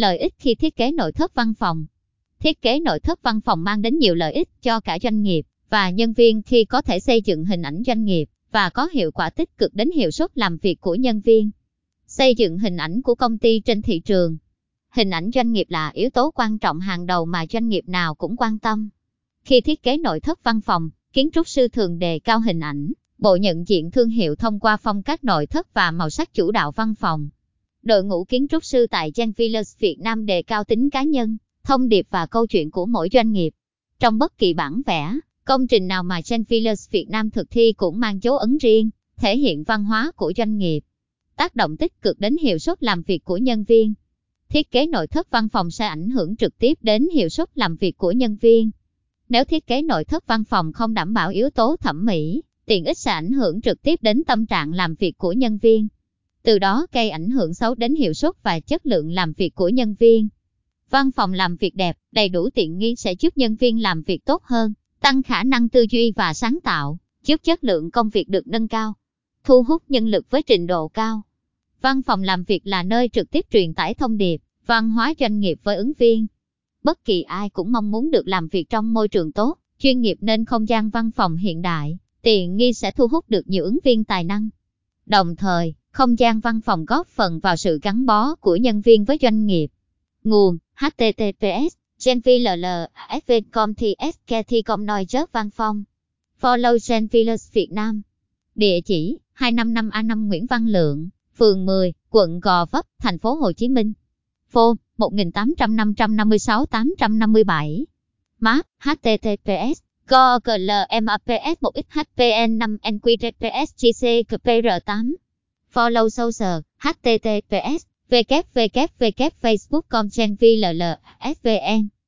Lợi ích khi thiết kế nội thất văn phòng Thiết kế nội thất văn phòng mang đến nhiều lợi ích cho cả doanh nghiệp và nhân viên khi có thể xây dựng hình ảnh doanh nghiệp và có hiệu quả tích cực đến hiệu suất làm việc của nhân viên. Xây dựng hình ảnh của công ty trên thị trường. Hình ảnh doanh nghiệp là yếu tố quan trọng hàng đầu mà doanh nghiệp nào cũng quan tâm. Khi thiết kế nội thất văn phòng, kiến trúc sư thường đề cao hình ảnh, bộ nhận diện thương hiệu thông qua phong cách nội thất và màu sắc chủ đạo văn phòng. Đội ngũ kiến trúc sư tại Gen Villas Việt Nam đề cao tính cá nhân, thông điệp và câu chuyện của mỗi doanh nghiệp. Trong bất kỳ bản vẽ, công trình nào mà Gen Villas Việt Nam thực thi cũng mang dấu ấn riêng, thể hiện văn hóa của doanh nghiệp, tác động tích cực đến hiệu suất làm việc của nhân viên. Thiết kế nội thất văn phòng sẽ ảnh hưởng trực tiếp đến hiệu suất làm việc của nhân viên. Nếu thiết kế nội thất văn phòng không đảm bảo yếu tố thẩm mỹ, tiện ích sẽ ảnh hưởng trực tiếp đến tâm trạng làm việc của nhân viên. Từ đó gây ảnh hưởng xấu đến hiệu suất và chất lượng làm việc của nhân viên. Văn phòng làm việc đẹp, đầy đủ tiện nghi sẽ giúp nhân viên làm việc tốt hơn, tăng khả năng tư duy và sáng tạo, giúp chất lượng công việc được nâng cao, thu hút nhân lực với trình độ cao. Văn phòng làm việc là nơi trực tiếp truyền tải thông điệp, văn hóa doanh nghiệp với ứng viên. Bất kỳ ai cũng mong muốn được làm việc trong môi trường tốt, chuyên nghiệp nên không gian văn phòng hiện đại, tiện nghi sẽ thu hút được nhiều ứng viên tài năng. Đồng thời, không gian văn phòng góp phần vào sự gắn bó của nhân viên với doanh nghiệp. Nguồn https genvll.svcom thì sktcom noi rớt văn phong. Follow Genvilles Việt Nam. Địa chỉ 255 A5 Nguyễn Văn Lượng, phường 10, quận Gò Vấp, thành phố Hồ Chí Minh. Phone 1800 556 857. Map https GOGLMAPS 1XHPN 5NQRPS GCPR8 Follow social https www facebook com svn